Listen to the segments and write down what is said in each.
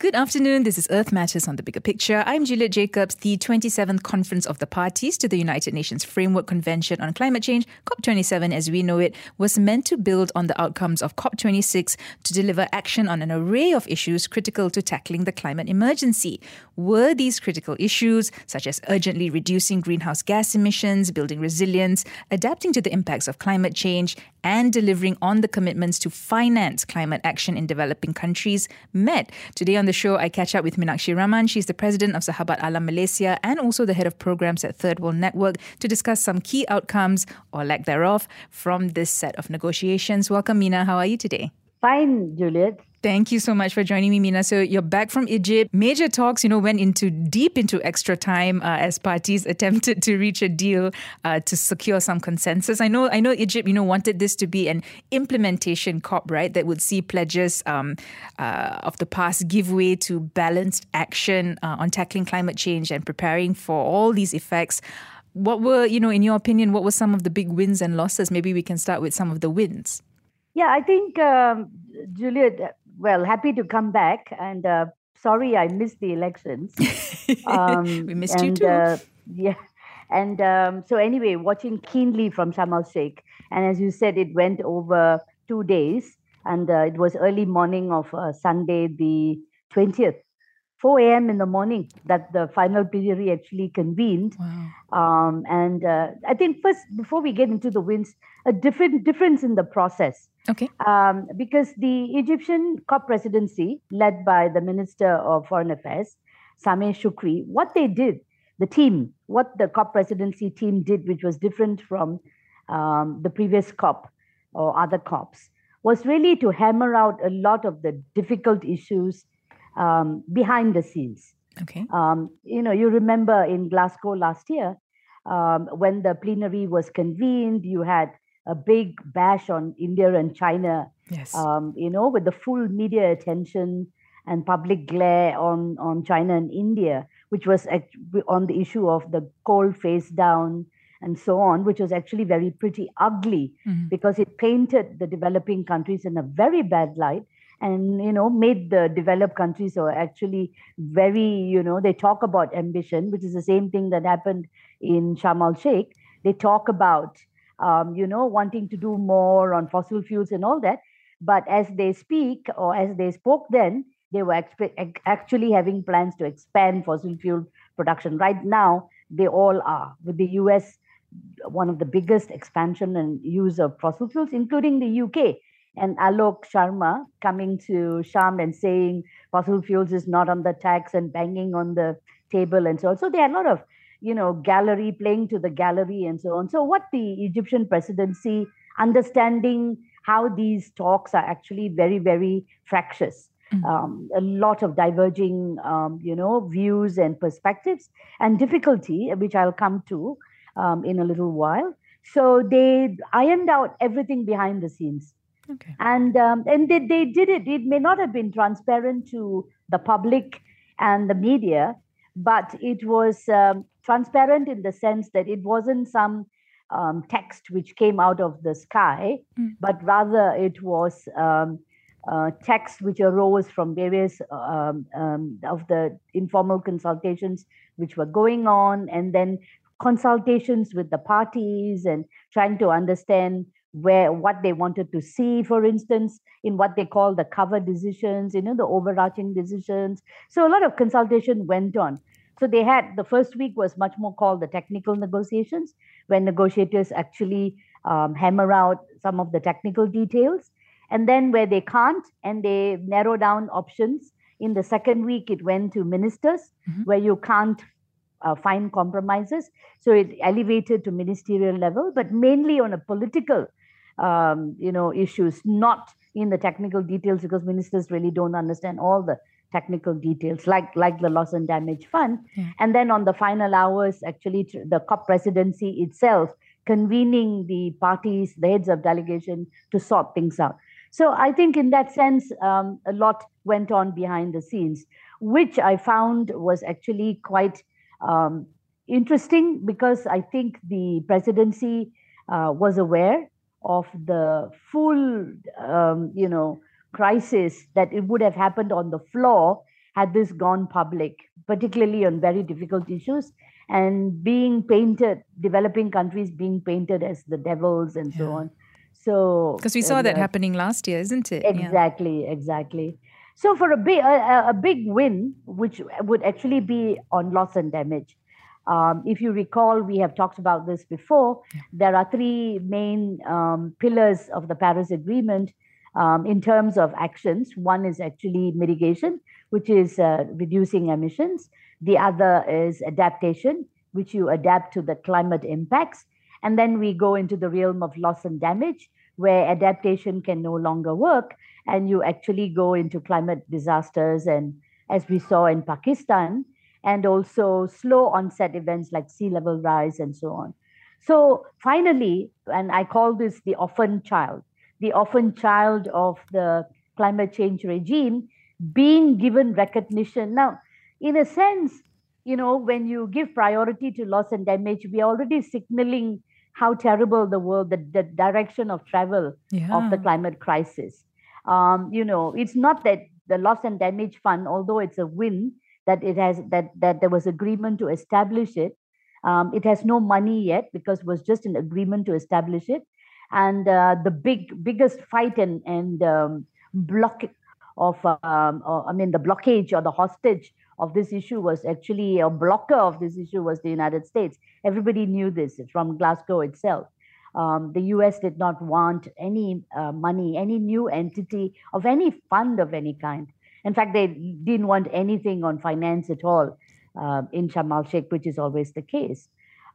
Good afternoon. This is Earth Matters on the Bigger Picture. I'm Juliet Jacobs. The 27th Conference of the Parties to the United Nations Framework Convention on Climate Change, COP27 as we know it, was meant to build on the outcomes of COP26 to deliver action on an array of issues critical to tackling the climate emergency. Were these critical issues, such as urgently reducing greenhouse gas emissions, building resilience, adapting to the impacts of climate change, and delivering on the commitments to finance climate action in developing countries, met? Today on the show, I catch up with Minakshi Raman. She's the president of Sahabat Alam Malaysia and also the head of programs at Third World Network to discuss some key outcomes or lack thereof from this set of negotiations. Welcome, Mina. How are you today? Fine, Juliet. Thank you so much for joining me, Mina. So you're back from Egypt. Major talks, you know, went into deep into extra time uh, as parties attempted to reach a deal uh, to secure some consensus. I know, I know, Egypt, you know, wanted this to be an implementation COP, right? That would see pledges um, uh, of the past give way to balanced action uh, on tackling climate change and preparing for all these effects. What were, you know, in your opinion, what were some of the big wins and losses? Maybe we can start with some of the wins. Yeah, I think, um, Juliet, well, happy to come back. And uh, sorry, I missed the elections. Um, we missed and, you too. Uh, yeah. And um, so, anyway, watching keenly from Sharm el Sheikh. And as you said, it went over two days. And uh, it was early morning of uh, Sunday, the 20th. 4 a.m. in the morning that the final plenary actually convened. Wow. Um, and uh, I think first, before we get into the wins, a different difference in the process. Okay. Um, because the Egyptian COP presidency, led by the Minister of Foreign Affairs, Sameh Shoukry, what they did, the team, what the COP presidency team did, which was different from um, the previous COP or other COPs, was really to hammer out a lot of the difficult issues um, behind the scenes. Okay. Um, you know, you remember in Glasgow last year um, when the plenary was convened, you had a big bash on India and China. Yes. Um, you know, with the full media attention and public glare on on China and India, which was on the issue of the coal phase down and so on, which was actually very pretty ugly mm-hmm. because it painted the developing countries in a very bad light and you know made the developed countries or actually very you know they talk about ambition which is the same thing that happened in Sharm el Sheikh they talk about um, you know wanting to do more on fossil fuels and all that. But as they speak or as they spoke then they were exp- actually having plans to expand fossil fuel production. Right now they all are with the us one of the biggest expansion and use of fossil fuels including the uk and Alok Sharma coming to Sharm and saying fossil fuels is not on the tax and banging on the table and so on. So there are a lot of, you know, gallery playing to the gallery and so on. So what the Egyptian presidency understanding how these talks are actually very, very fractious. Mm-hmm. Um, a lot of diverging, um, you know, views and perspectives, and difficulty, which I'll come to um, in a little while. So they ironed out everything behind the scenes. Okay. And um, and they, they did it. It may not have been transparent to the public and the media, but it was um, transparent in the sense that it wasn't some um, text which came out of the sky, mm. but rather it was um, uh, text which arose from various um, um, of the informal consultations which were going on, and then consultations with the parties and trying to understand where what they wanted to see for instance in what they call the cover decisions you know the overarching decisions so a lot of consultation went on so they had the first week was much more called the technical negotiations when negotiators actually um, hammer out some of the technical details and then where they can't and they narrow down options in the second week it went to ministers mm-hmm. where you can't uh, find compromises so it elevated to ministerial level but mainly on a political um, you know issues, not in the technical details because ministers really don't understand all the technical details, like like the loss and damage fund. Yeah. And then on the final hours, actually, the COP presidency itself convening the parties, the heads of delegation, to sort things out. So I think in that sense, um, a lot went on behind the scenes, which I found was actually quite um, interesting because I think the presidency uh, was aware of the full, um, you know, crisis that it would have happened on the floor had this gone public, particularly on very difficult issues and being painted, developing countries being painted as the devils and yeah. so on. So because we saw that uh, happening last year, isn't it? Exactly, yeah. exactly. So for a big a, a, big win, which would actually be on loss and damage. Um, if you recall, we have talked about this before. Yeah. There are three main um, pillars of the Paris Agreement um, in terms of actions. One is actually mitigation, which is uh, reducing emissions. The other is adaptation, which you adapt to the climate impacts. And then we go into the realm of loss and damage, where adaptation can no longer work. And you actually go into climate disasters. And as we saw in Pakistan, and also slow onset events like sea level rise and so on. So finally, and I call this the orphan child, the orphan child of the climate change regime being given recognition. Now, in a sense, you know, when you give priority to loss and damage, we are already signaling how terrible the world, the, the direction of travel yeah. of the climate crisis. Um, you know, it's not that the loss and damage fund, although it's a win that it has that that there was agreement to establish it. Um, it has no money yet because it was just an agreement to establish it. And uh, the big biggest fight and and um, block of um, or, I mean the blockage or the hostage of this issue was actually a blocker of this issue was the United States. Everybody knew this from Glasgow itself. Um, the US did not want any uh, money, any new entity of any fund of any kind. In fact, they didn't want anything on finance at all uh, in Sharm el Sheikh, which is always the case.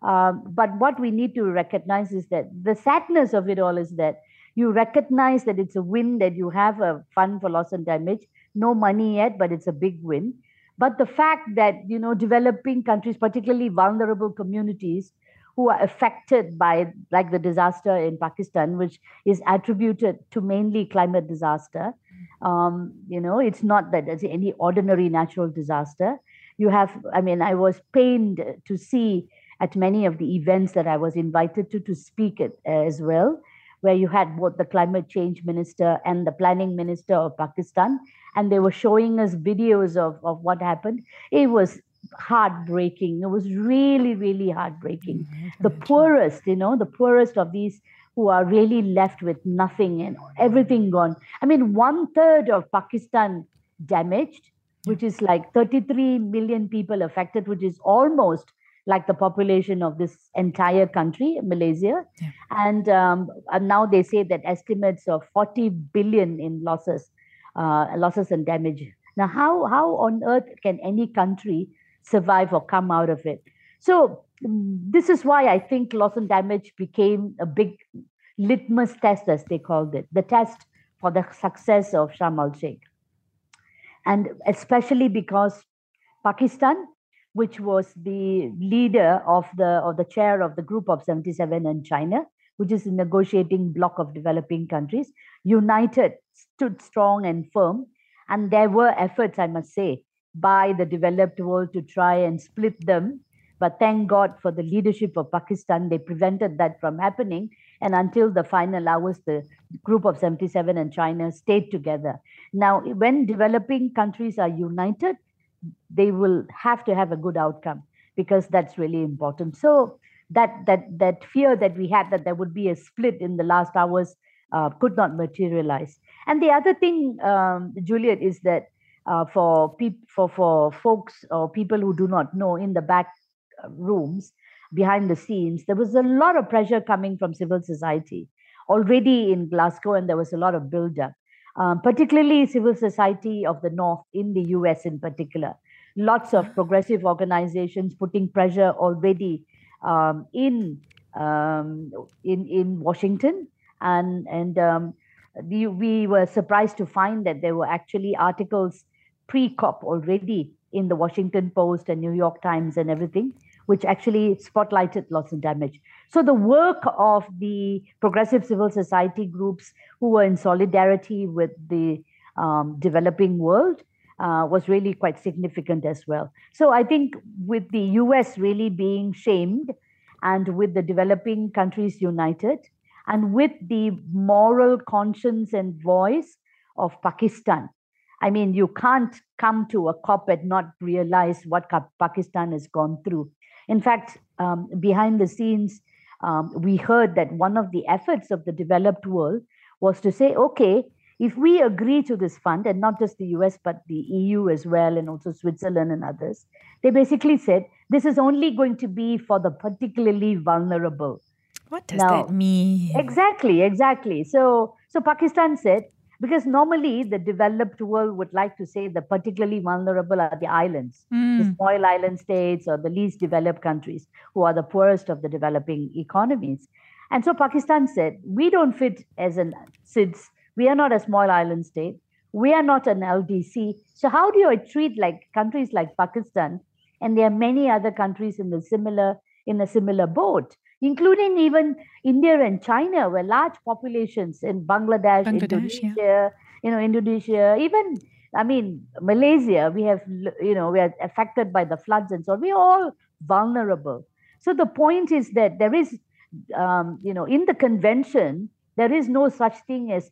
Um, but what we need to recognize is that the sadness of it all is that you recognize that it's a win that you have a fund for loss and damage, no money yet, but it's a big win. But the fact that, you know, developing countries, particularly vulnerable communities who are affected by, like the disaster in Pakistan, which is attributed to mainly climate disaster, um, you know, it's not that it's any ordinary natural disaster. You have, I mean, I was pained to see at many of the events that I was invited to to speak at, as well, where you had both the climate change minister and the planning minister of Pakistan and they were showing us videos of, of what happened. It was heartbreaking. It was really, really heartbreaking. Mm-hmm. The poorest, you know, the poorest of these who are really left with nothing and everything gone. I mean, one third of Pakistan damaged, which is like 33 million people affected, which is almost like the population of this entire country, Malaysia. Yeah. And, um, and now they say that estimates of 40 billion in losses uh, losses and damage. Now, how, how on earth can any country survive or come out of it? So, this is why I think loss and damage became a big litmus test, as they called it, the test for the success of Sharm el Sheikh. And especially because Pakistan, which was the leader of the or the chair of the group of 77 and China, which is a negotiating bloc of developing countries, united, stood strong and firm. And there were efforts, I must say, by the developed world to try and split them. But thank God for the leadership of Pakistan, they prevented that from happening. And until the final hours, the group of 77 and China stayed together. Now, when developing countries are united, they will have to have a good outcome because that's really important. So that that that fear that we had that there would be a split in the last hours uh, could not materialize. And the other thing, um, Juliet, is that uh, for peop- for for folks or people who do not know, in the back uh, rooms behind the scenes, there was a lot of pressure coming from civil society already in Glasgow, and there was a lot of build-up, um, particularly civil society of the North in the U.S. in particular. Lots of progressive organizations putting pressure already um, in um, in in Washington, and and um, we, we were surprised to find that there were actually articles pre-COP already in the Washington Post and New York Times and everything, which actually spotlighted loss and damage. So the work of the progressive civil society groups who were in solidarity with the um, developing world uh, was really quite significant as well. So I think with the US really being shamed and with the developing countries united, and with the moral conscience and voice of Pakistan. I mean, you can't come to a COP and not realize what Pakistan has gone through. In fact, um, behind the scenes, um, we heard that one of the efforts of the developed world was to say, okay, if we agree to this fund, and not just the US, but the EU as well, and also Switzerland and others, they basically said this is only going to be for the particularly vulnerable. What does now, that mean? Exactly, exactly. So, so Pakistan said because normally the developed world would like to say the particularly vulnerable are the islands, mm. the small island states or the least developed countries who are the poorest of the developing economies. And so Pakistan said, we don't fit as an SIDS we are not a small island state. We are not an LDC. So how do you treat like countries like Pakistan? And there are many other countries in the similar in a similar boat, including even India and China, where large populations in Bangladesh, Bangladesh Indonesia, yeah. you know, Indonesia, even I mean Malaysia, we have you know we are affected by the floods and so on. We're all vulnerable. So the point is that there is, um, you know, in the convention there is no such thing as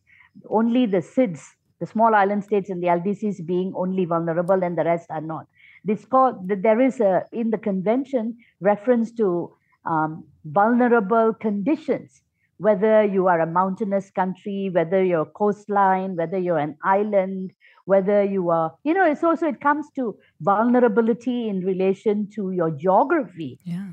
only the SIDS, the small island states and the LDCs being only vulnerable and the rest are not. This called, there is a, in the convention reference to um, vulnerable conditions, whether you are a mountainous country, whether you're a coastline, whether you're an island, whether you are, you know, it's also, it comes to vulnerability in relation to your geography. Yeah.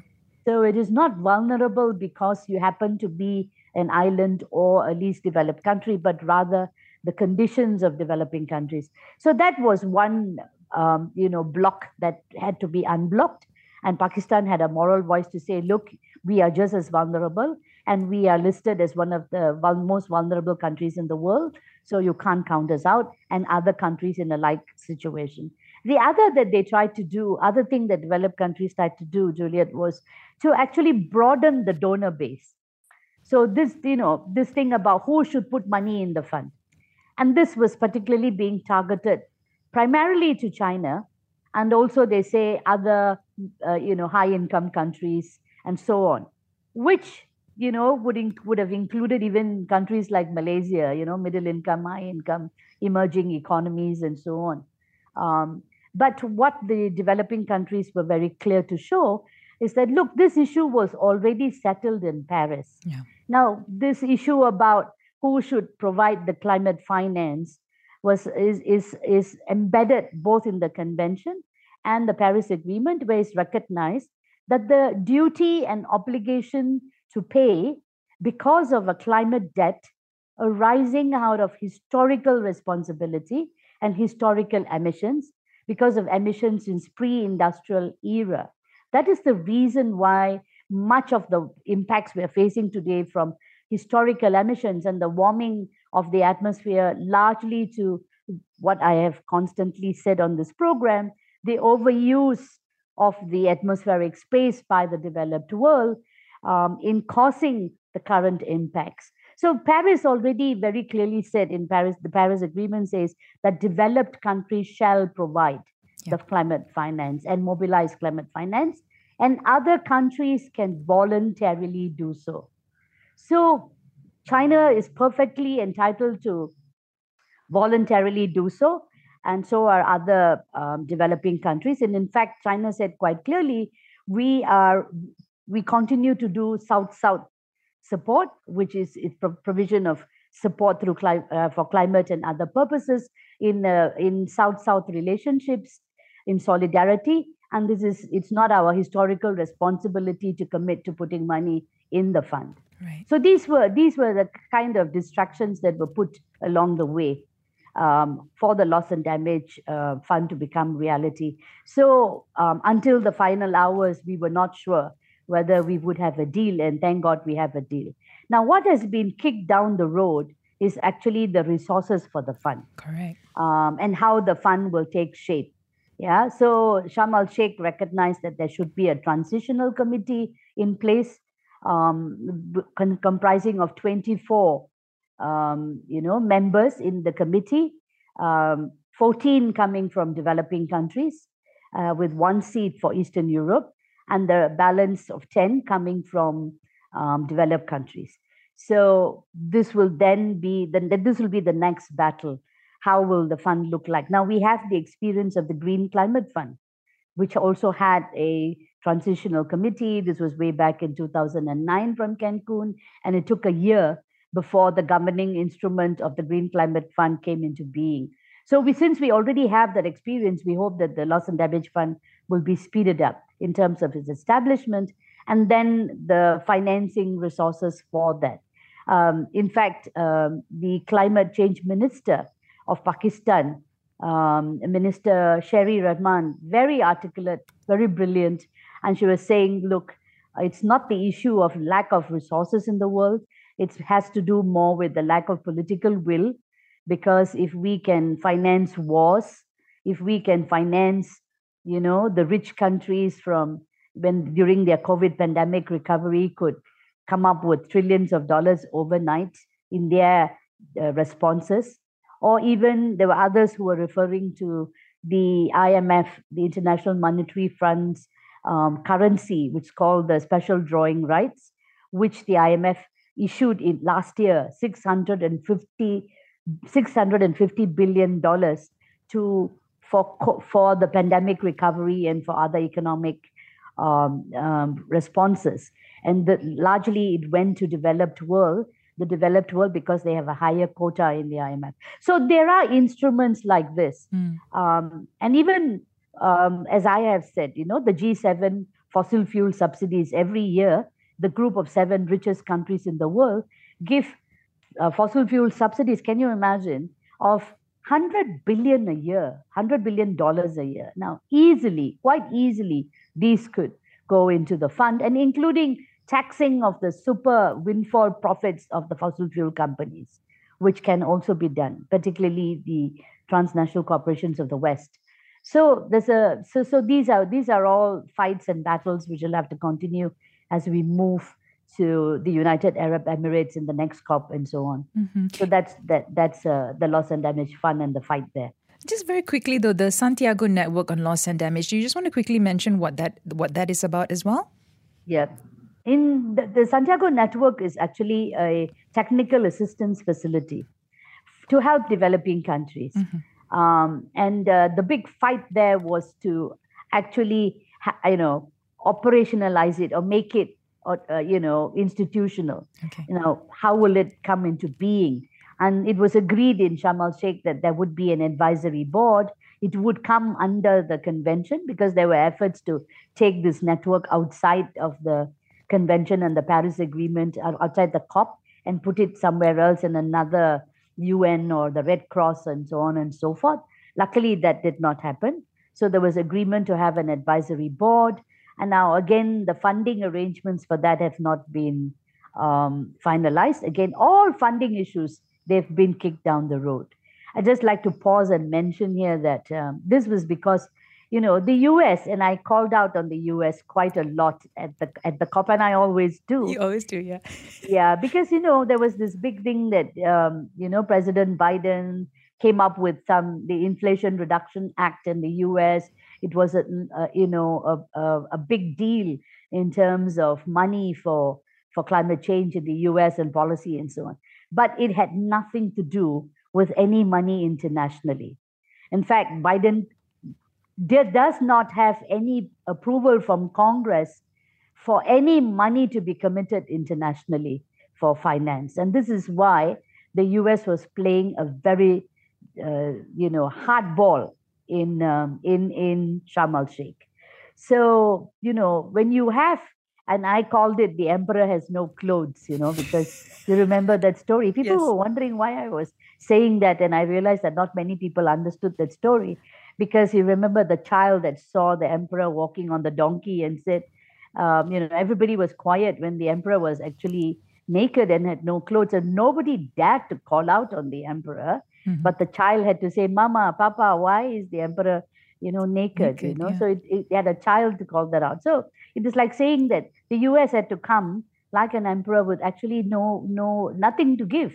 So it is not vulnerable because you happen to be an island or a least developed country, but rather the conditions of developing countries. So that was one, um, you know, block that had to be unblocked. And Pakistan had a moral voice to say, look, we are just as vulnerable, and we are listed as one of the most vulnerable countries in the world. So you can't count us out, and other countries in a like situation. The other that they tried to do, other thing that developed countries tried to do, Juliet, was to actually broaden the donor base. So this, you know, this thing about who should put money in the fund. And this was particularly being targeted primarily to China. And also they say other, uh, you know, high income countries and so on, which, you know, would, inc- would have included even countries like Malaysia, you know, middle income, high income, emerging economies and so on. Um, but what the developing countries were very clear to show is that look, this issue was already settled in Paris. Yeah. Now, this issue about who should provide the climate finance was is is is embedded both in the convention and the Paris Agreement, where it's recognized that the duty and obligation to pay because of a climate debt arising out of historical responsibility and historical emissions because of emissions in pre-industrial era. That is the reason why much of the impacts we're facing today from historical emissions and the warming of the atmosphere, largely to what I have constantly said on this program the overuse of the atmospheric space by the developed world um, in causing the current impacts. So Paris already very clearly said in Paris, the Paris Agreement says that developed countries shall provide yeah. the climate finance and mobilize climate finance, and other countries can voluntarily do so. So China is perfectly entitled to voluntarily do so, and so are other um, developing countries. And in fact, China said quite clearly, we are we continue to do South-South support, which is, is provision of support through cli- uh, for climate and other purposes in uh, in South-South relationships in solidarity and this is it's not our historical responsibility to commit to putting money in the fund right. so these were these were the kind of distractions that were put along the way um, for the loss and damage uh, fund to become reality. So um, until the final hours we were not sure whether we would have a deal and thank god we have a deal. Now what has been kicked down the road is actually the resources for the fund. Correct. Um, and how the fund will take shape. Yeah, so Sharm el Sheikh recognized that there should be a transitional committee in place, um, comprising of 24, um, you know, members in the committee, um, 14 coming from developing countries, uh, with one seat for Eastern Europe, and the balance of 10 coming from um, developed countries. So this will then be the, this will be the next battle. How will the fund look like? Now we have the experience of the Green Climate Fund, which also had a transitional committee. This was way back in 2009 from Cancun, and it took a year before the governing instrument of the Green Climate Fund came into being. So we, since we already have that experience, we hope that the loss and damage fund will be speeded up in terms of its establishment and then the financing resources for that. Um, in fact, um, the climate change minister of Pakistan, um, Minister Sherry Rehman, very articulate, very brilliant, and she was saying, look, it's not the issue of lack of resources in the world. It has to do more with the lack of political will because if we can finance wars if we can finance you know the rich countries from when during their covid pandemic recovery could come up with trillions of dollars overnight in their uh, responses. Or even there were others who were referring to the imf the international monetary fund's um, currency which is called the special drawing rights which the imf issued in last year 650 650 billion dollars to for for the pandemic recovery and for other economic um, um, responses and the, largely it went to developed world the developed world because they have a higher quota in the IMF. So there are instruments like this, mm. um, and even um, as I have said, you know, the G7 fossil fuel subsidies every year, the group of seven richest countries in the world give uh, fossil fuel subsidies, can you imagine, of 100 billion a year, 100 billion dollars a year. Now, easily, quite easily, these could go into the fund and including taxing of the super windfall profits of the fossil fuel companies, which can also be done, particularly the transnational corporations of the West. So there's a so so these are these are all fights and battles which will have to continue as we move to the United Arab Emirates in the next COP and so on. Mm-hmm. So that's that that's uh, the loss and damage fund and the fight there. Just very quickly though, the Santiago Network on Loss and Damage. Do you just want to quickly mention what that what that is about as well? Yeah. In the, the Santiago Network is actually a technical assistance facility to help developing countries. Mm-hmm. Um, and uh, the big fight there was to actually, ha- you know, operationalize it or make it or uh, you know institutional okay. you know how will it come into being and it was agreed in Sharm el Sheikh that there would be an advisory board it would come under the convention because there were efforts to take this network outside of the convention and the Paris Agreement uh, outside the COP and put it somewhere else in another UN or the Red Cross and so on and so forth. Luckily, that did not happen. So there was agreement to have an advisory board. And now, again, the funding arrangements for that have not been um, finalized. Again, all funding issues, they've been kicked down the road. I'd just like to pause and mention here that um, this was because, you know, the US, and I called out on the US quite a lot at the at the COP, and I always do. You always do, yeah. yeah, because, you know, there was this big thing that, um, you know, President Biden came up with some, the Inflation Reduction Act in the US it was a, a you know a, a, a, big deal in terms of money for for climate change in the US and policy and so on. But it had nothing to do with any money internationally. In fact biden did, does not have any approval from congress for any money to be committed internationally for finance. And this is why the us was playing a very uh, you know hardball in um, in in Sharm el Sheikh. So you know when you have, and I called it the emperor has no clothes, you know, because you remember that story. People yes. were wondering why I was saying that, and I realized that not many people understood that story because you remember the child that saw the emperor walking on the donkey and said, um, you know, everybody was quiet when the emperor was actually naked and had no clothes, and nobody dared to call out on the emperor Mm-hmm. But the child had to say, Mama, Papa, why is the emperor, you know, naked? naked you know, yeah. so it, it had a child to call that out. So it is like saying that the US had to come like an emperor with actually no no nothing to give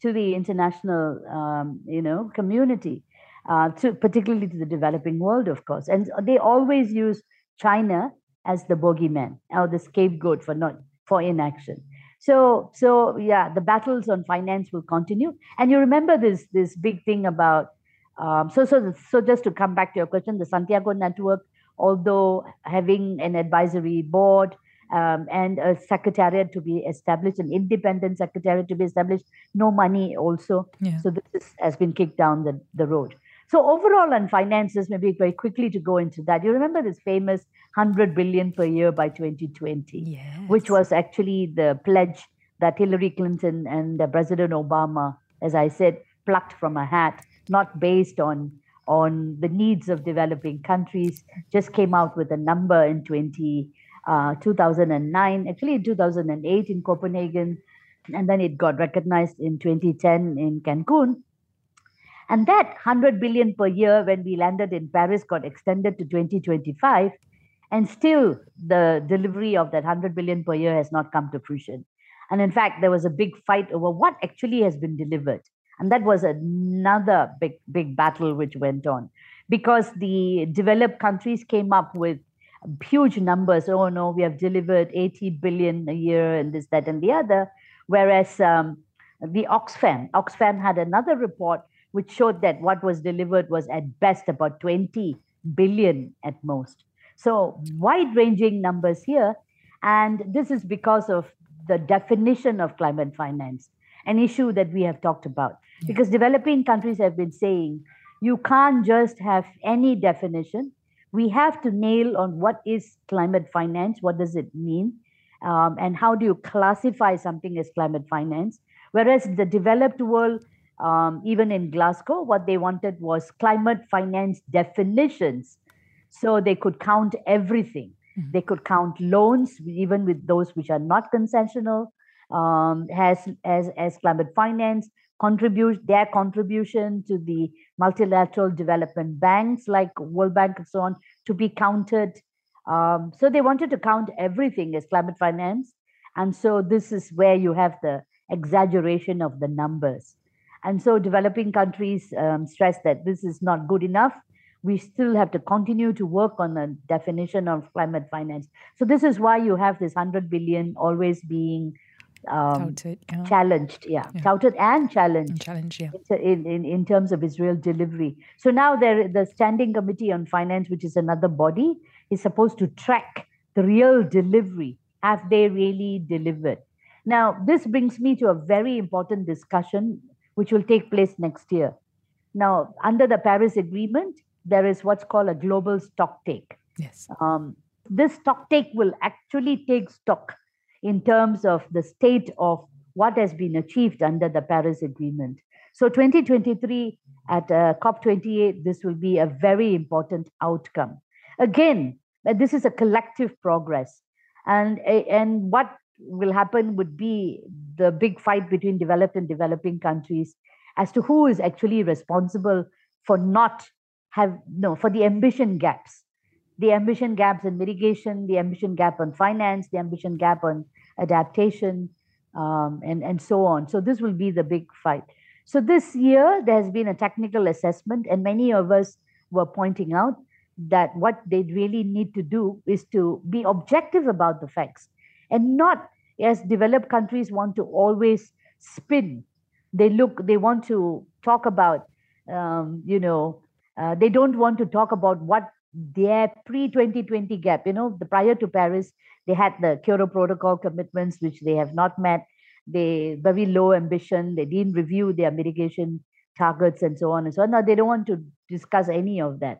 to the international um, you know community, uh, to particularly to the developing world, of course. And they always use China as the bogeyman or the scapegoat for not for inaction. So, so yeah, the battles on finance will continue. And you remember this this big thing about um, so so so just to come back to your question, the Santiago Network, although having an advisory board um, and a secretariat to be established, an independent secretariat to be established, no money also. Yeah. So this is, has been kicked down the, the road. So overall on finances, maybe very quickly to go into that, you remember this famous 100 billion per year by 2020, yes. which was actually the pledge that Hillary Clinton and President Obama, as I said, plucked from a hat, not based on on the needs of developing countries, just came out with a number in 20, uh, 2009, actually in 2008 in Copenhagen, and then it got recognized in 2010 in Cancun. And that 100 billion per year when we landed in Paris got extended to 2025. And still, the delivery of that 100 billion per year has not come to fruition. And in fact, there was a big fight over what actually has been delivered. And that was another big, big battle which went on because the developed countries came up with huge numbers. Oh, no, we have delivered 80 billion a year and this, that, and the other. Whereas um, the Oxfam, Oxfam had another report which showed that what was delivered was at best about 20 billion at most. So, wide ranging numbers here. And this is because of the definition of climate finance, an issue that we have talked about. Yeah. Because developing countries have been saying you can't just have any definition. We have to nail on what is climate finance, what does it mean, um, and how do you classify something as climate finance. Whereas the developed world um, even in Glasgow, what they wanted was climate finance definitions. So they could count everything. Mm-hmm. They could count loans, even with those which are not concessional, um, as, as, as climate finance, contribute their contribution to the multilateral development banks like World Bank and so on to be counted. Um, so they wanted to count everything as climate finance. And so this is where you have the exaggeration of the numbers. And so developing countries um, stress that this is not good enough. We still have to continue to work on the definition of climate finance. So this is why you have this 100 billion always being um, touted, yeah. challenged, yeah. yeah. touted and challenged, and challenged yeah. in, in, in terms of its real delivery. So now there, the Standing Committee on Finance, which is another body, is supposed to track the real delivery. Have they really delivered? Now, this brings me to a very important discussion which will take place next year. Now, under the Paris Agreement, there is what's called a global stock take. Yes. Um, this stock take will actually take stock in terms of the state of what has been achieved under the Paris Agreement. So, 2023 at uh, COP28, this will be a very important outcome. Again, this is a collective progress. And, and what will happen would be the big fight between developed and developing countries as to who is actually responsible for not have no for the ambition gaps. The ambition gaps in mitigation the ambition gap on finance the ambition gap on adaptation um, and and so on. So this will be the big fight. So this year there has been a technical assessment and many of us were pointing out that what they really need to do is to be objective about the facts and not as developed countries want to always spin. They look they want to talk about um, you know uh, they don't want to talk about what their pre 2020 gap you know the prior to paris they had the kyoto protocol commitments which they have not met. They very low ambition they didn't review their mitigation targets and so on and so on. Now they don't want to discuss any of that.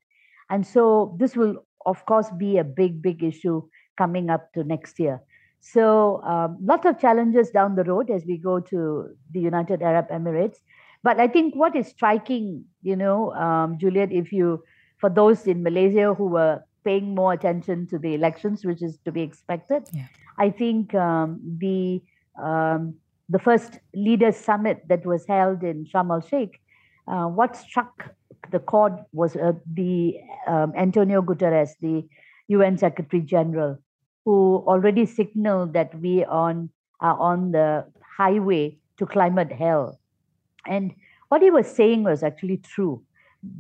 And so this will of course be a big big issue coming up to next year so um, lots of challenges down the road as we go to the United Arab Emirates. But I think what is striking, you know, um, Juliet, if you, for those in Malaysia who were paying more attention to the elections, which is to be expected, yeah. I think um, the um, the first leaders summit that was held in Sharm el Sheikh, uh, what struck the chord was uh, the um, Antonio Guterres, the UN Secretary General, who already signaled that we on are on the highway to climate hell. And what he was saying was actually true.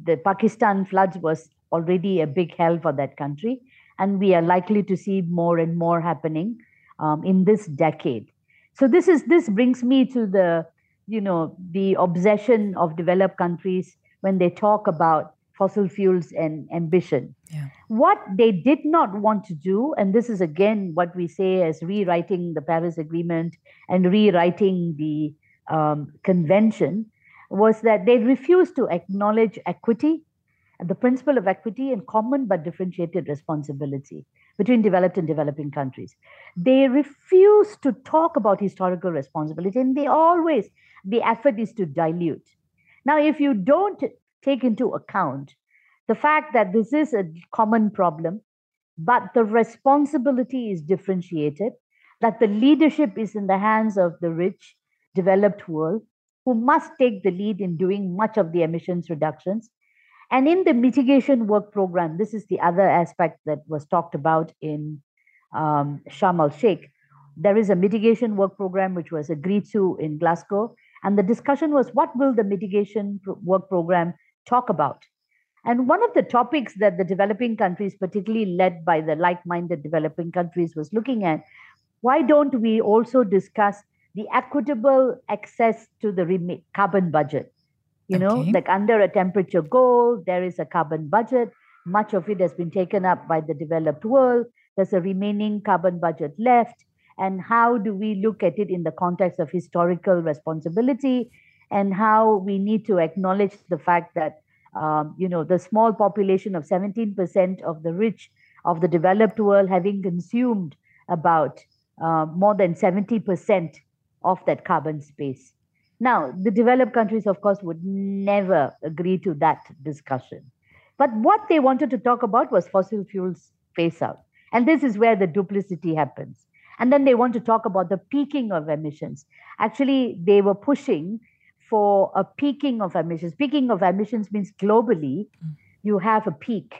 The Pakistan floods was already a big hell for that country, and we are likely to see more and more happening um, in this decade. So this is this brings me to the you know the obsession of developed countries when they talk about fossil fuels and ambition. Yeah. What they did not want to do, and this is again what we say as rewriting the Paris Agreement and rewriting the um, convention, was that they refused to acknowledge equity, the principle of equity and common but differentiated responsibility between developed and developing countries. They refuse to talk about historical responsibility, and they always, the effort is to dilute. Now, if you don't take into account the fact that this is a common problem, but the responsibility is differentiated, that the leadership is in the hands of the rich, developed world, who must take the lead in doing much of the emissions reductions. And in the mitigation work program, this is the other aspect that was talked about in um, Sharm el Sheikh. There is a mitigation work program which was agreed to in Glasgow. And the discussion was what will the mitigation work program talk about? And one of the topics that the developing countries, particularly led by the like minded developing countries, was looking at why don't we also discuss the equitable access to the carbon budget. You know, like under a temperature goal, there is a carbon budget. Much of it has been taken up by the developed world. There's a remaining carbon budget left. And how do we look at it in the context of historical responsibility and how we need to acknowledge the fact that, um, you know, the small population of 17% of the rich of the developed world having consumed about uh, more than 70% of that carbon space. Now, the developed countries, of course, would never agree to that discussion. But what they wanted to talk about was fossil fuels phase out. And this is where the duplicity happens. And then they want to talk about the peaking of emissions. Actually, they were pushing for a peaking of emissions. Peaking of emissions means globally, you have a peak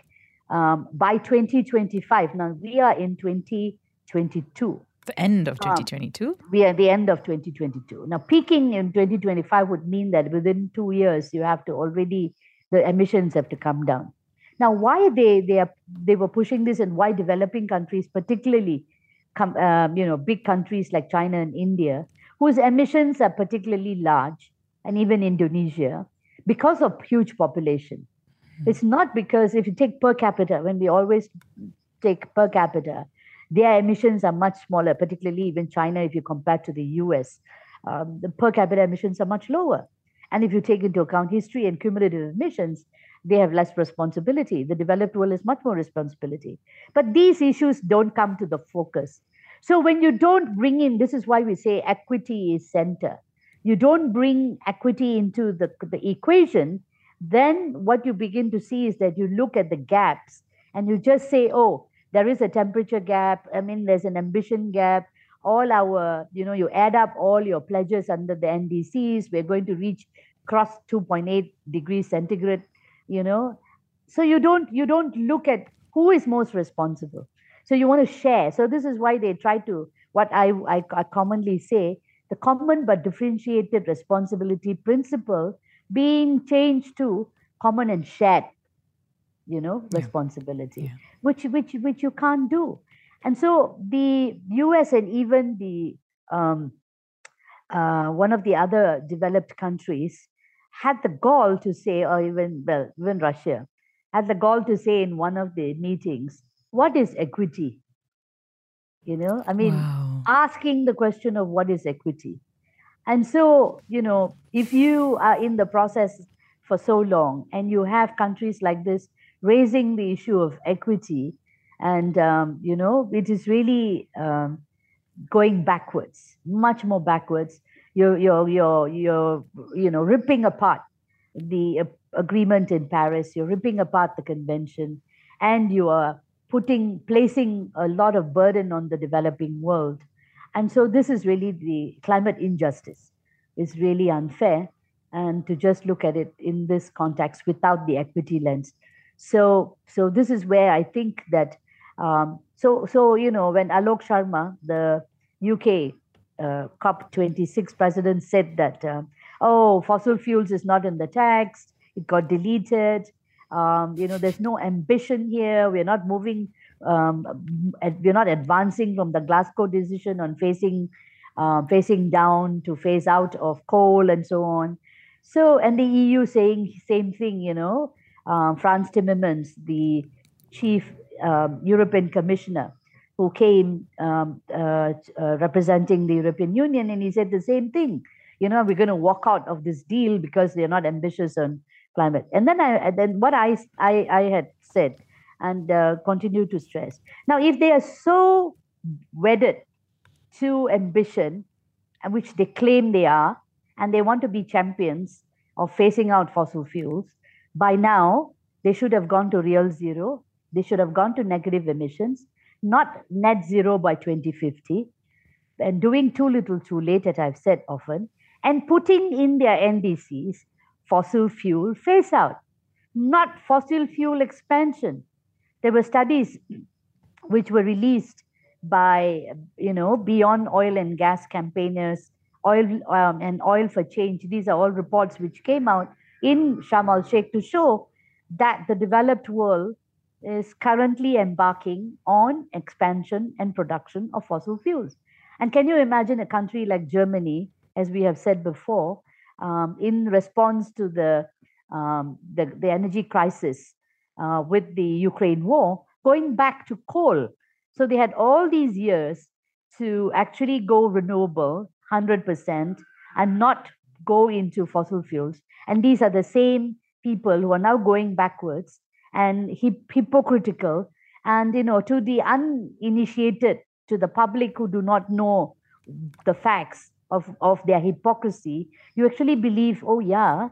um, by 2025. Now, we are in 2022 The end of Ah. 2022. we are at the end of 2022. Now, peaking in 2025 would mean that within two years, you have to already the emissions have to come down. Now, why they they are they were pushing this, and why developing countries, particularly, um, you know, big countries like China and India, whose emissions are particularly large, and even Indonesia, because of huge population. It's not because if you take per capita, when we always take per capita, their emissions are much smaller, particularly even China, if you compare to the US. Um, the per capita emissions are much lower. And if you take into account history and cumulative emissions, they have less responsibility. The developed world has much more responsibility. But these issues don't come to the focus. So when you don't bring in, this is why we say equity is center. You don't bring equity into the, the equation, then what you begin to see is that you look at the gaps and you just say, oh, there is a temperature gap. I mean, there's an ambition gap. All our, you know, you add up all your pledges under the NDCs. We're going to reach cross 2.8 degrees centigrade, you know. So you don't you don't look at who is most responsible. So you want to share. So this is why they try to what I, I, I commonly say the common but differentiated responsibility principle being changed to common and shared you know Yeah. responsibility Yeah. which which which you can't do and so the us and even the um, uh, one of the other developed countries had the gall to say or even well even russia had the gall to say in one of the meetings what is equity you know i mean wow. Asking the question of what is equity. And so, you know, if you are in the process for so long and you have countries like this raising the issue of equity, and, um, you know, it is really um, going backwards, much more backwards. You're, you're, you're, you're, you know, ripping apart the agreement in Paris, you're ripping apart the convention, and you are putting, placing a lot of burden on the developing world. And so this is really the climate injustice is really unfair. And to just look at it in this context without the equity lens. So, so this is where I think that, um, so, so, you know, when Alok Sharma, the UK uh, COP26 president said that, uh, oh, fossil fuels is not in the text, it got deleted. Um, you know, there's no ambition here. We're not moving um, we're not advancing from the Glasgow decision on phasing uh, phasing down to phase out of coal and so on. So, and the EU saying same thing, you know, uh, Frans Timmermans, the chief um, European commissioner, who came um, uh, uh, representing the European Union, and he said the same thing. You know, we're going to walk out of this deal because they're not ambitious on climate. And then I, then what I, I, I had said and uh, continue to stress. Now, if they are so wedded to ambition, which they claim they are, and they want to be champions of phasing out fossil fuels, by now they should have gone to real zero. They should have gone to negative emissions, not net zero by 2050. And doing too little too late, as I've said often, and putting in their NDCs fossil fuel phase out, not fossil fuel expansion. There were studies which were released by, you know, beyond oil and gas campaigners, oil um, and oil for change. These are all reports which came out in Sharm el Sheikh to show that the developed world is currently embarking on expansion and production of fossil fuels. And can you imagine a country like Germany, as we have said before, um, in response to the, um, the, the energy crisis uh, with the Ukraine war, going back to coal. So they had all these years to actually go renewable 100% and not go into fossil fuels. And these are the same people who are now going backwards and hip- hypocritical and you know to the uninitiated to the public who do not know the facts of, of their hypocrisy you actually believe oh yeah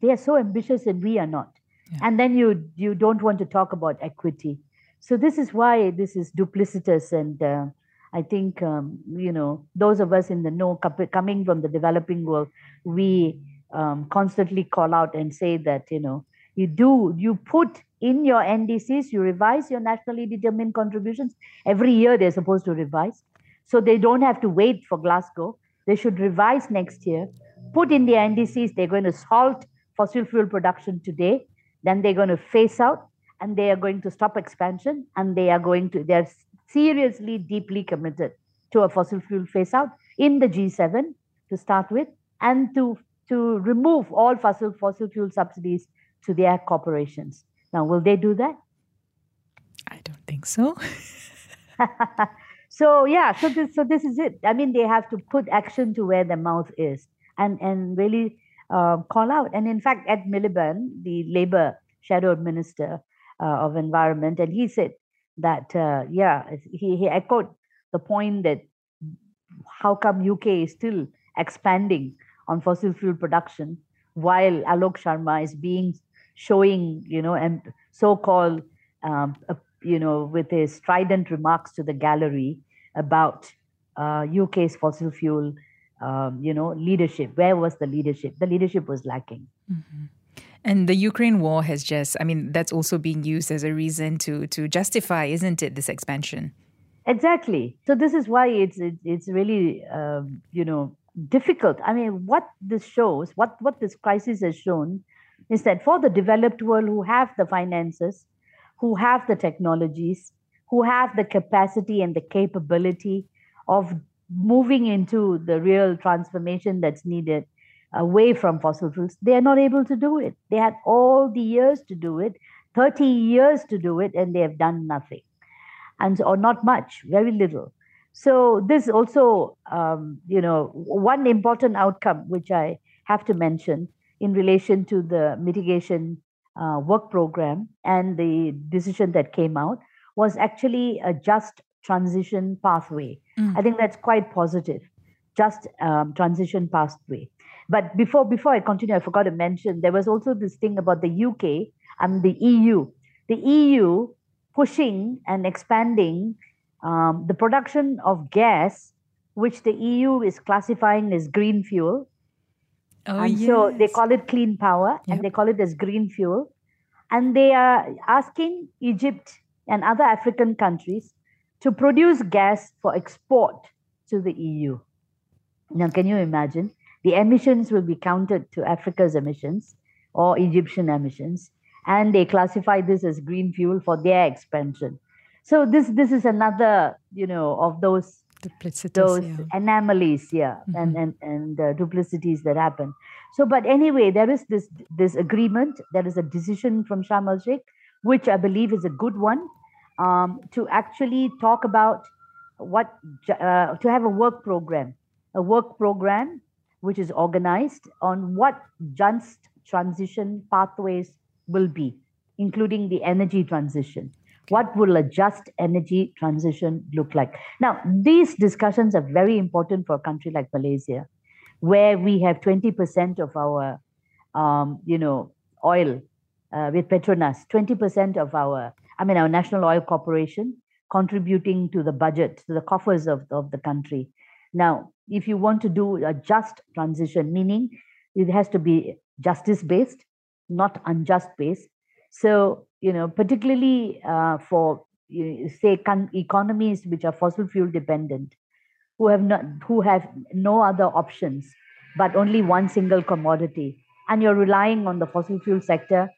they are so ambitious and we are not and then you you don't want to talk about equity. So this is why this is duplicitous and uh, i think um, you know those of us in the know coming from the developing world we um, constantly call out and say that you know you do you put in your ndcs you revise your nationally determined contributions. Every year they're supposed to revise. So they don't have to wait for glasgow. They should revise next year. Put in the ndcs they're going to halt fossil fuel production today then they're going to phase out and they are going to stop expansion and they are going to they're seriously deeply committed to a fossil fuel phase out in the g7 to start with and to to remove all fossil fossil fuel subsidies to their corporations. Now, will they do that? I don't think so. so yeah, so this so this is it. I mean, they have to put action to where their mouth is and and really uh, call out. And in fact, Ed Miliband, the Labour shadow minister uh, of environment, and he said that uh, yeah, he he echoed the point that how come UK is still expanding on fossil fuel production, while Alok Sharma is being showing, you know, and so-called, um, uh, you know, with his strident remarks to the gallery about uh, UK's fossil fuel, um, you know, leadership. Where was the leadership? The leadership was lacking. Mm-hmm. And the Ukraine war has just, I mean, that's also being used as a reason to to justify, isn't it, this expansion? Exactly. So this is why it's it's really um, you know difficult. I mean, what this shows, what, what this crisis has shown, is that for the developed world who have the finances, who have the technologies, who have the capacity and the capability of moving into the real transformation that's needed away from fossil fuels, they are not able to do it. They had all the years to do it, 30 years to do it, and they have done nothing. And or not much, very little. So this also, um, you know, one important outcome which I have to mention in relation to the mitigation uh, work program and the decision that came out was actually a just transition pathway. Mm. I think that's quite positive, just um, transition pathway. But before before I continue, I forgot to mention there was also this thing about the UK and the EU. The EU pushing and expanding um, the production of gas, which the EU is classifying as green fuel. Oh, and yes. so they call it clean power yep. and they call it as green fuel. And they are asking Egypt and other African countries to produce gas for export to the EU. Now, can you imagine? The emissions will be counted to Africa's emissions or Egyptian emissions, and they classify this as green fuel for their expansion so this this is another you know of those duplicities, those yeah. anomalies, yeah, Mhm. and and and uh, duplicities that happen. So, but anyway, there is this this agreement. There is a decision from Sharm el Sheikh, which I believe is a good one, um, to actually talk about what uh, to have a work program, a work program which is organized on what just transition pathways will be, including the energy transition. What will a just energy transition look like? Now, these discussions are very important for a country like Malaysia, where we have 20% of our, um, you know, oil uh, with Petronas, 20% of our, I mean, our National Oil Corporation contributing to the budget, to the coffers of, of the country. Now, if you want to do a just transition, meaning it has to be justice based, not unjust based. So, you know, particularly uh, for you say con- economies which are fossil fuel dependent, who have not, who have no other options but only one single commodity, and you're relying on the fossil fuel sector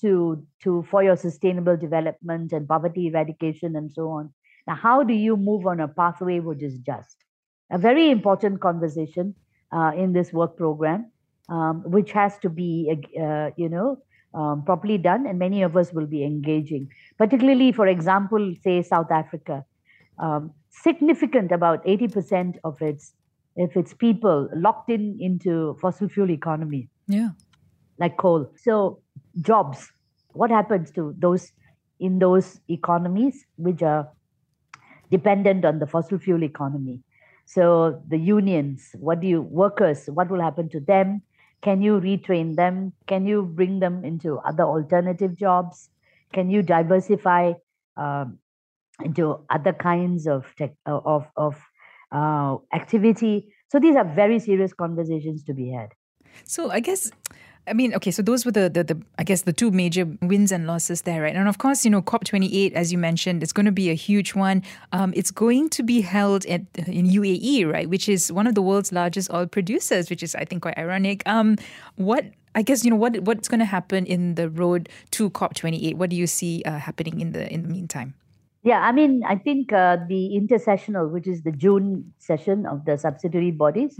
to to for your sustainable development and poverty eradication and so on. Now, how do you move on a pathway which is just? A very important conversation uh, in this work program, um, which has to be, uh, you know, um, properly done, and many of us will be engaging. Particularly, for example, say South Africa, um, significant about 80% of its if its people locked in into fossil fuel economy Yeah. like coal. So jobs, what happens to those in those economies which are dependent on the fossil fuel economy? So the unions, what do you workers, what will happen to them? Can you retrain them? Can you bring them into other alternative jobs? Can you diversify um, into other kinds of tech, of of uh, activity? So these are very serious conversations to be had. So I guess, I mean, okay, so those were the, the, the I guess, the two major wins and losses there, right? And of course, you know, COP28, as you mentioned, it's going to be a huge one. Um, it's going to be held at in UAE, right, which is one of the world's largest oil producers, which is, I think, quite ironic. Um, what I guess you know what what's going to happen in the road to COP28. What do you see uh, happening in the in the meantime? Yeah, I mean, I think uh, the intersessional, which is the June session of the subsidiary bodies,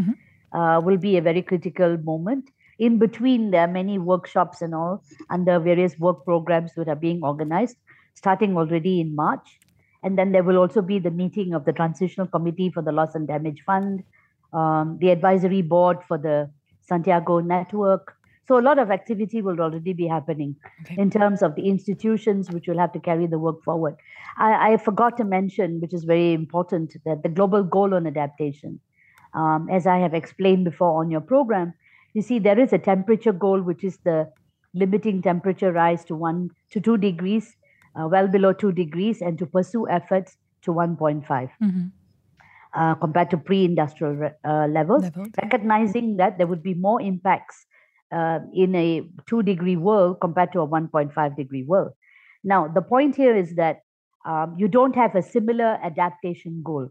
uh, will be a very critical moment. In between, there are many workshops and all under various work programs that are being organized, starting already in March. And then there will also be the meeting of the Transitional Committee for the Loss and Damage Fund, um, the advisory board for the Santiago Network. So a lot of activity will already be happening Okay. in terms of the institutions which will have to carry the work forward. I, I forgot to mention, which is very important, that the global goal on adaptation, um, as I have explained before on your program, you see there is a temperature goal, which is the limiting temperature rise to one to two degrees, uh, well below two degrees, and to pursue efforts to 1.5 Mhm. uh, compared to pre-industrial re- uh, levels, Level. recognizing that there would be more impacts uh, in a two degree world compared to a 1.5 degree world. Now, the point here is that um, you don't have a similar adaptation goal.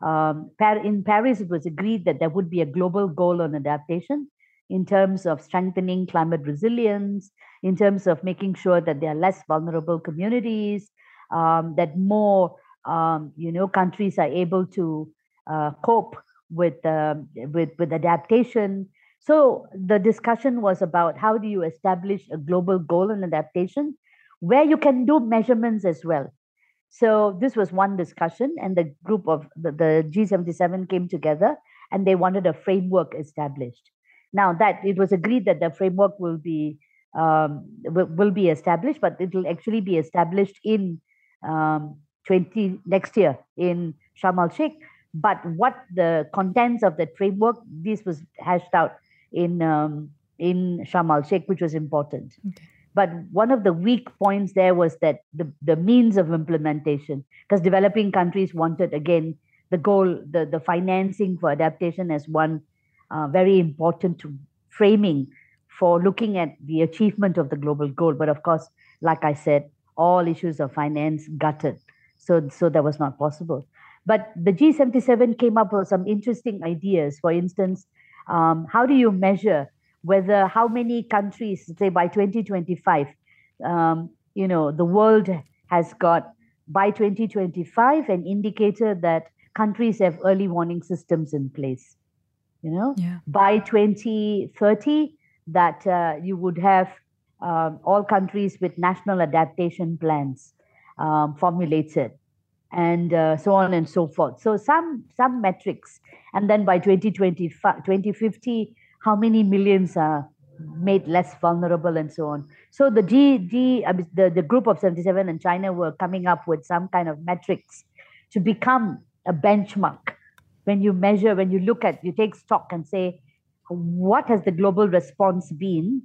Um, in Paris, it was agreed that there would be a global goal on adaptation in terms of strengthening climate resilience, in terms of making sure that there are less vulnerable communities, um, that more um, you know countries are able to uh, cope with um, with with adaptation. So the discussion was about how do you establish a global goal on adaptation, where you can do measurements as well. So this was one discussion, and the group of the, the G77 came together, and they wanted a framework established. Now that it was agreed that the framework will be um, will, will be established, but it will actually be established in um, 20 next year in Sharm el Sheikh. But what the contents of that framework, this was hashed out in um, in Sharm el Sheikh, which was important. Okay. But one of the weak points there was that the, the means of implementation, because developing countries wanted again the goal, the, the financing for adaptation as one uh, very important to framing for looking at the achievement of the global goal. But of course, like I said, all issues of finance gutted. So, so that was not possible. But the G77 came up with some interesting ideas. For instance, um, how do you measure whether how many countries, say by 2025, um, you know, the world has got by 2025 an indicator that countries have early warning systems in place. You know, yeah. by 2030, that uh, you would have um, all countries with national adaptation plans um, formulated, and uh, so on and so forth. So some some metrics, and then by 2020, 2050, how many millions are made less vulnerable and so on. So the G, G the, the group of 77 and China were coming up with some kind of metrics to become a benchmark. When you measure, when you look at, you take stock and say, what has the global response been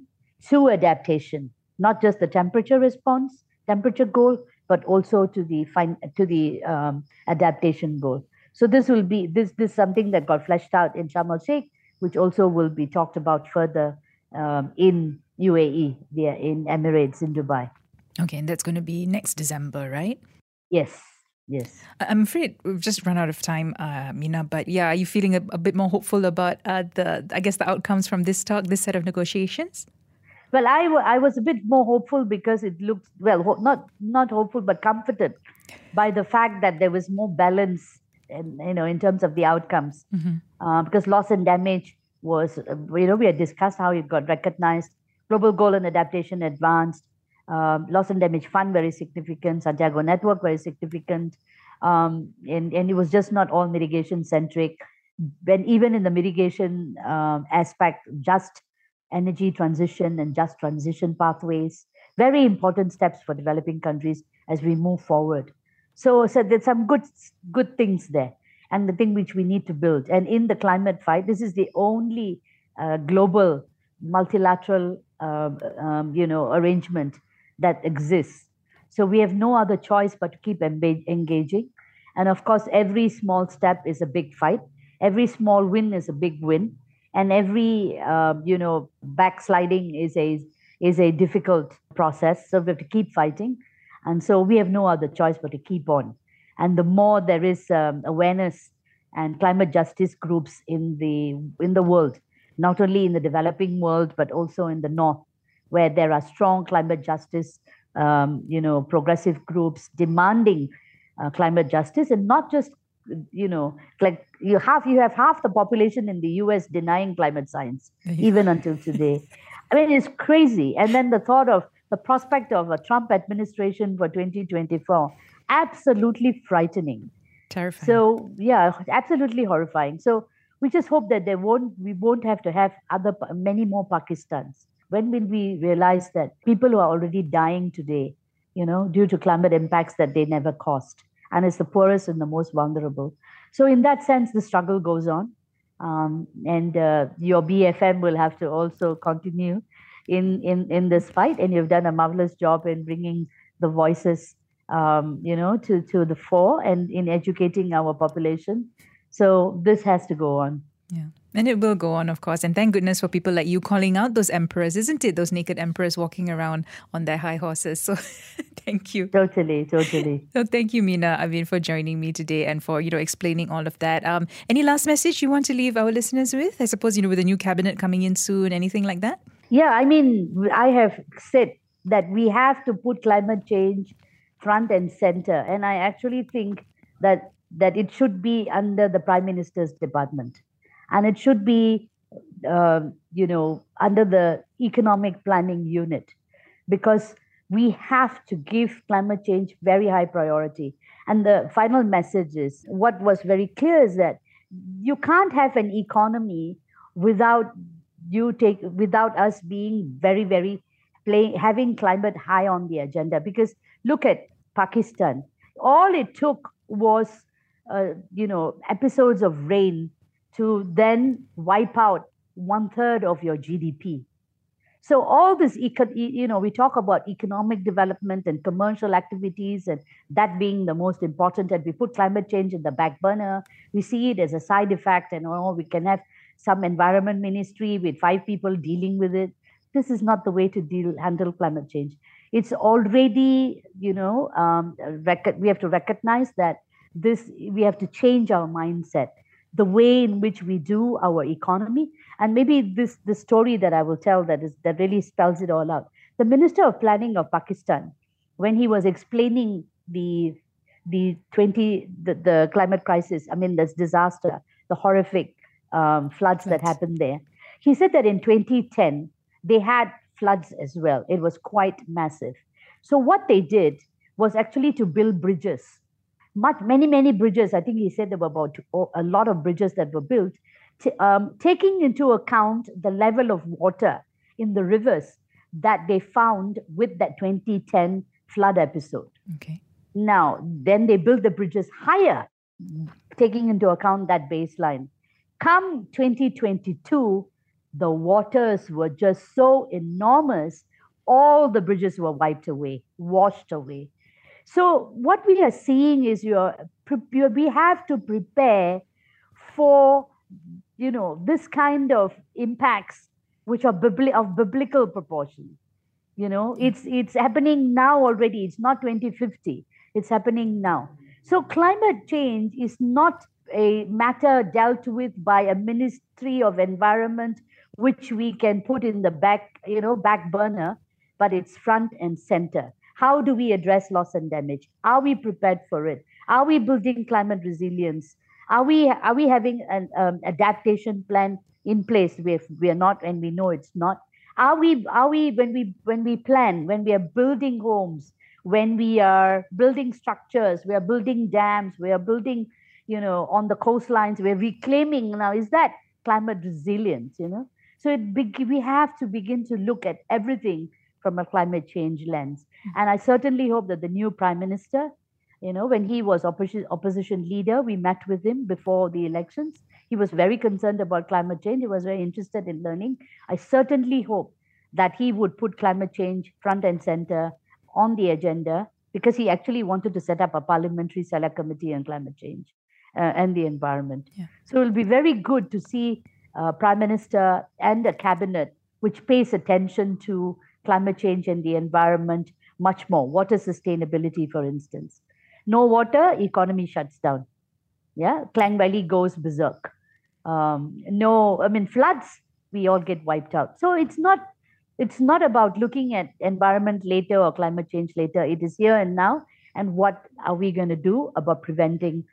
to adaptation? Not just the temperature response, temperature goal, but also to the fine, to the um, adaptation goal. So this will be this this something that got fleshed out in Sharm el Sheikh, which also will be talked about further um, in UAE, there in Emirates in Dubai. Okay, and that's going to be next December, right? Yes. Yes. I'm afraid we've just run out of time, uh, Meena. But yeah, are you feeling a, a bit more hopeful about uh, the, I guess, the outcomes from this talk, this set of negotiations? Well, I, w- I was a bit more hopeful because it looked well, ho- not not hopeful, but comforted by the fact that there was more balance, in, you know, in terms of the outcomes. Mm-hmm. Uh, because loss and damage was, uh, you know, we had discussed how it got recognized. Global goal and adaptation advanced. Um, loss and damage fund very significant. Santiago network very significant. Um, and, and it was just not all mitigation centric. When even in the mitigation um, aspect, just energy transition and just transition pathways, very important steps for developing countries as we move forward. So, so there's some good good things there and the thing which we need to build. And in the climate fight, this is the only uh, global multilateral, uh, um, you know, arrangement that exists. So we have no other choice but to keep engaging. And of course, every small step is a big fight. Every small win is a big win, and every uh, you know backsliding is a is a difficult process. So we have to keep fighting, and so we have no other choice but to keep on and the more there is um, awareness and climate justice groups in the in the world not only in the developing world but also in the north where there are strong climate justice um, you know progressive groups demanding uh, climate justice and not just you know like you have you have half the population in the US denying climate science even until today i mean it's crazy and then the thought of the prospect of a trump administration for 2024 absolutely frightening. Terrifying. So yeah, absolutely horrifying. So we just hope that there won't we won't have to have other many more Pakistans. When will we realize that people who are already dying today, you know, due to climate impacts that they never caused, and it's the poorest and the most vulnerable. So in that sense, the struggle goes on, um, and uh, your BFM will have to also continue in in in this fight. And you've done a marvelous job in bringing the voices um, you know, to, to the fore and in educating our population. So this has to go on. Yeah. And it will go on, of course. And thank goodness for people like you calling out those emperors, isn't it? Those naked emperors walking around on their high horses. So thank you. Totally, totally. So thank you, Meena, I mean, for joining me today and for, you know, explaining all of that. Um, any last message you want to leave our listeners with? I suppose, you know, with a new cabinet coming in soon, anything like that? Yeah, I mean, I have said that we have to put climate change front and center. And I actually think that that it should be under the prime minister's department, and it should be, uh, you know, under the economic planning unit, because we have to give climate change very high priority. And the final message is what was very clear is that you can't have an economy without you take without us being very very play having climate high on the agenda because look at Pakistan. All it took was, uh, you know, episodes of rain to then wipe out one third of your GDP. So all this, you know, we talk about economic development and commercial activities, and that being the most important. And we put climate change in the back burner. We see it as a side effect, and oh, we can have some environment ministry with five people dealing with it. This is not the way to deal handle climate change it's already you know um, rec- we have to recognize that this we have to change our mindset the way in which we do our economy. And maybe this the story that i will tell that is that really spells it all out. The minister of planning of pakistan when he was explaining the the 20 the, the climate crisis i mean this disaster the horrific um, floods that happened there he said that in 2010 they had floods as well. It was quite massive. So what they did was actually to build bridges much many many bridges i think he said there were about a lot of bridges that were built t- um, taking into account the level of water in the rivers that they found with that 2010 flood episode Okay. now, then they built the bridges higher, taking into account that baseline. Come 2022, the waters were just so enormous, all the bridges were wiped away, washed away. So, what we are seeing is you're, you're, we have to prepare for you know this kind of impacts which are bibli- of biblical proportion. You know mm. it's it's happening now already. It's not 2050 it's happening now. So climate change is not a matter dealt with by a ministry of environment which we can put in the back you know back burner but it's front and center how do we address loss and damage? Are we prepared for it? Are we building climate resilience? Are we are we having an um, adaptation plan in place? If we are not and we know it's not. Are we are we when we when we plan when we are building homes when we are building structures we are building dams we are building you know on the coastlines we're reclaiming. Now is that climate resilience you know? So it we have to begin to look at everything from a climate change lens and i certainly hope that the new prime minister you know, when he was opposition, opposition leader, we met with him before the elections. He was very concerned about climate change. He was very interested in learning. I certainly hope that he would put climate change front and center on the agenda because he actually wanted to set up a parliamentary select committee on climate change uh, and the environment. Yeah. So it'll be very good to see uh, prime minister and a cabinet which pays attention to climate change and the environment much more. Water sustainability, for instance no water, economy shuts down. Yeah, Klang Valley goes berserk. Um, no, I mean floods, we all get wiped out. So it's not it's not about looking at environment later or climate change later. It is here and now. And what are we going to do about preventing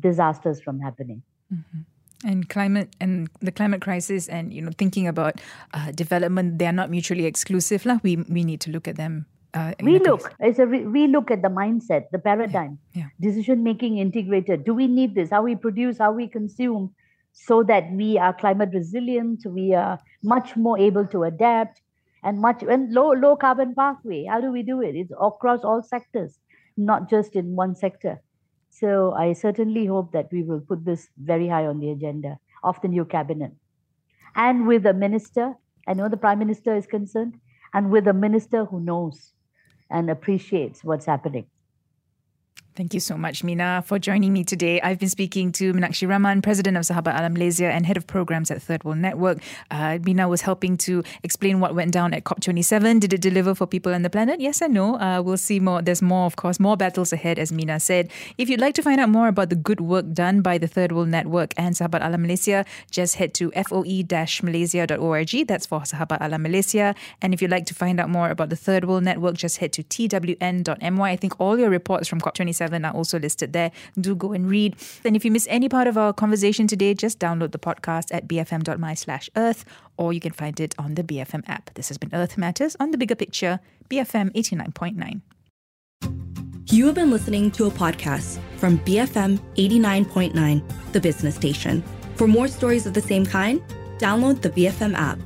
disasters from happening? Mm-hmm. And climate and the climate crisis, and you know, thinking about uh, development, they are not mutually exclusive. Lah. We we need to look at them uh, we look it's a re- we look at the mindset the paradigm yeah. Yeah. decision making integrated do we need this how we produce how we consume so that we are climate resilient we are much more able to adapt and much and low low carbon pathway how do we do it it's across all sectors not just in one sector so i certainly hope that we will put this very high on the agenda of the new cabinet and with a minister i know the prime minister is concerned and with a minister who knows and appreciates what's happening. Thank you so much, Meena, for joining me today. I've been speaking to Meenakshi Raman, President of Sahabat Alam Malaysia and Head of Programs at Third World Network. Uh, Meena was helping to explain what went down at COP27. Did it deliver for people and the planet? Yes and no. Uh, we'll see more. There's more, of course, more battles ahead, as Meena said. If you'd like to find out more about the good work done by the Third World Network and Sahabat Alam Malaysia, just head to foe-malaysia.org. That's for Sahabat Alam Malaysia. And if you'd like to find out more about the Third World Network, just head to twn.my. I think all your reports from COP27 are also listed there. Do go and read. And if you miss any part of our conversation today, just download the podcast at bfm.my slash earth or you can find it on the BFM app. This has been Earth Matters on the Bigger Picture, BFM 89.9. You have been listening to a podcast from BFM 89.9, the business station. For more stories of the same kind, download the BFM app.